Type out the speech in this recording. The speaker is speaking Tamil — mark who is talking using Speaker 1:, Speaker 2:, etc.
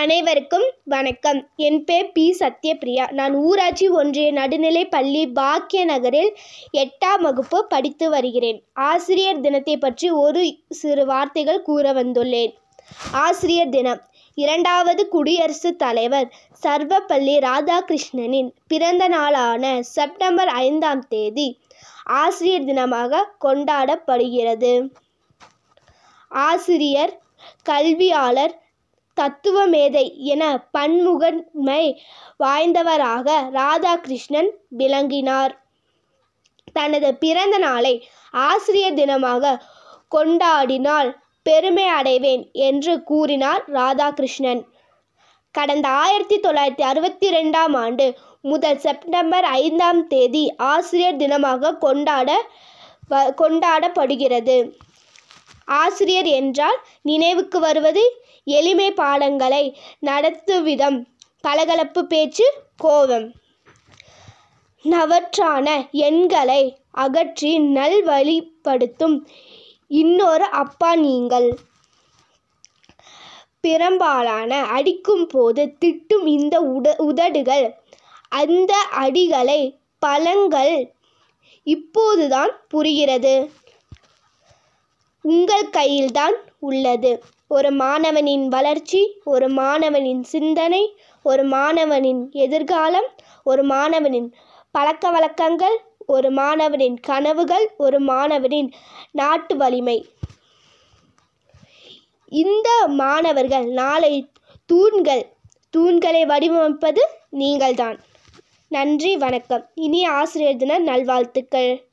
Speaker 1: அனைவருக்கும் வணக்கம். என் பேர் பி. சத்யபிரியா. நான் ஊராட்சி ஒன்றிய நடுநிலை பள்ளி பாக்கிய நகரில் எட்டாம் வகுப்பு படித்து வருகிறேன். ஆசிரியர் தினத்தை பற்றி ஒரு சிறு வார்த்தைகள் கூற வந்துள்ளேன். ஆசிரியர் தினம். இரண்டாவது குடியரசுத் தலைவர் சர்வப்பள்ளி ராதாகிருஷ்ணனின் பிறந்த நாளான செப்டம்பர் ஐந்தாம் தேதி ஆசிரியர் தினமாக கொண்டாடப்படுகிறது. ஆசிரியர் கல்வியாளர் தத்துவ மேதை என பன்முகன்மை வாய்ந்தவராக ராதாகிருஷ்ணன் விளங்கினார். தனது பிறந்த நாளை ஆசிரியர் தினமாக கொண்டாடினால் பெருமை அடைவேன் என்று கூறினார் ராதாகிருஷ்ணன். கடந்த ஆயிரத்தி தொள்ளாயிரத்தி அறுபத்தி ரெண்டாம் ஆண்டு முதல் செப்டம்பர் ஐந்தாம் தேதி ஆசிரியர் தினமாக கொண்டாட வ- கொண்டாடப்படுகிறது. ஆசிரியர் என்றால் நினைவுக்கு வருவது எளிமை பாடங்களை நடத்துவிதம். கலகலப்பு பேச்சு கோபம். நவற்றான எண்களை அகற்றி நல்வழிப்படுத்தும் இன்னொரு அப்பா நீங்கள். பெரும்பாலான அடிக்கும் போது திட்டும் இந்த உட உதடுகள். அந்த அடிகளை பழங்கள் இப்போதுதான் புரிகிறது. உங்கள் கையில்தான் உள்ளது. ஒரு மாணவனின் வளர்ச்சி ஒரு மாணவனின் சிந்தனை ஒரு மாணவனின் எதிர்காலம் ஒரு மாணவனின் பழக்க வழக்கங்கள் ஒரு மாணவனின் கனவுகள் ஒரு மாணவனின் நாட்டு வலிமை. இந்த மாணவர்கள் நாளை தூண்கள் தூண்களை வடிவமைப்பது நீங்கள்தான். நன்றி வணக்கம். இனி ஆசிரியர் தின நல்வாழ்த்துக்கள்.